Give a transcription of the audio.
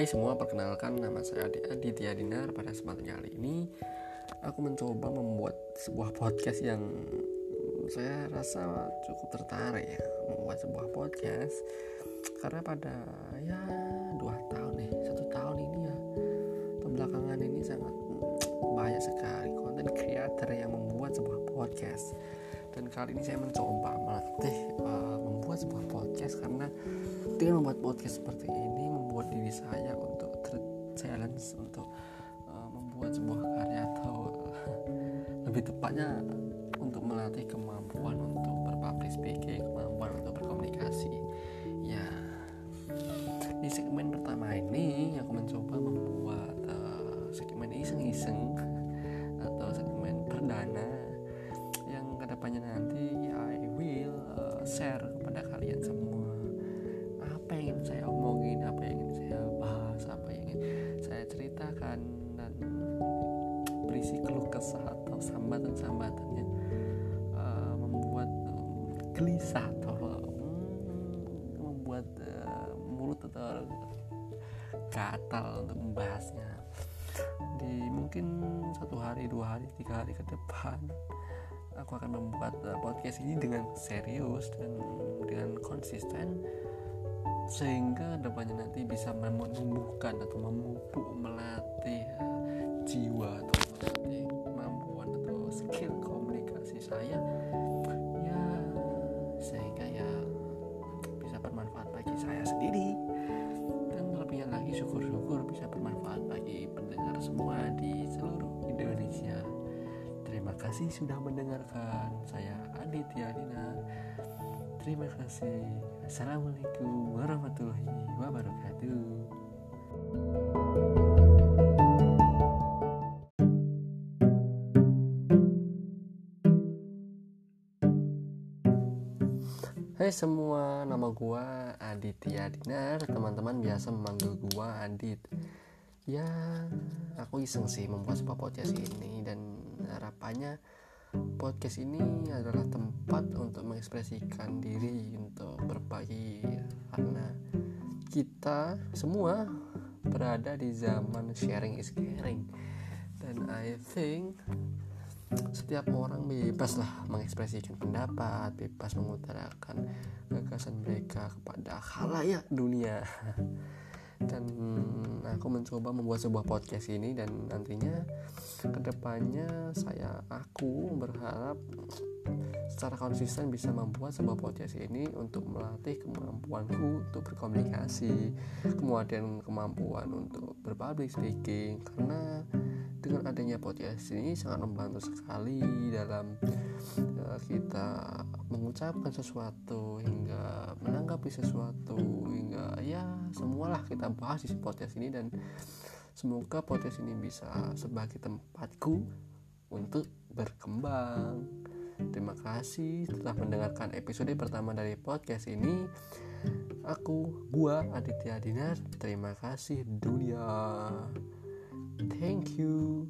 Hai semua, perkenalkan nama saya Adi Aditya Dinar. Pada kesempatan kali ini Aku mencoba membuat sebuah podcast yang Saya rasa cukup tertarik ya Membuat sebuah podcast. Karena pada ya dua tahun nih Satu tahun ini ya Belakangan ini sangat banyak sekali konten creator yang membuat sebuah podcast Dan kali ini saya mencoba melatih uh, membuat sebuah podcast Karena dengan membuat podcast seperti ini membuat diri saya untuk challenge untuk uh, membuat sebuah karya atau lebih tepatnya untuk melatih kemampuan untuk berpublic speaking, kemampuan untuk berkomunikasi. Ya, di segmen pertama ini aku mencoba membuat uh, segmen iseng-iseng berisi keluh kesah atau sambatan-sambatan yang uh, membuat um, gelisah atau um, membuat uh, mulut atau gatal untuk membahasnya. Di mungkin satu hari dua hari tiga hari ke depan aku akan membuat podcast ini dengan serius dan dengan konsisten sehingga depannya nanti bisa menumbuhkan atau memupuk melatih kasih sudah mendengarkan saya Aditya Dina Terima kasih. Assalamualaikum warahmatullahi wabarakatuh. Hai semua, nama gua Aditya Dinar. Teman-teman biasa memanggil gua Adit. Ya, aku iseng sih membuat sebuah podcast ini dan harapannya podcast ini adalah tempat untuk mengekspresikan diri untuk berbagi karena kita semua berada di zaman sharing is caring. Dan I think setiap orang bebas lah mengekspresikan pendapat bebas mengutarakan gagasan mereka kepada khalayak dunia dan aku mencoba membuat sebuah podcast ini dan nantinya ke depannya saya aku berharap secara konsisten bisa membuat sebuah podcast ini untuk melatih kemampuanku untuk berkomunikasi kemudian kemampuan untuk berpublic speaking. Karena adanya podcast ini sangat membantu sekali dalam uh, kita mengucapkan sesuatu hingga menanggapi sesuatu hingga ya semualah kita bahas di podcast ini dan semoga podcast ini bisa sebagai tempatku untuk berkembang. Terima kasih telah mendengarkan episode pertama dari podcast ini. Aku gua Aditya Dinar. Terima kasih dunia. Thank you.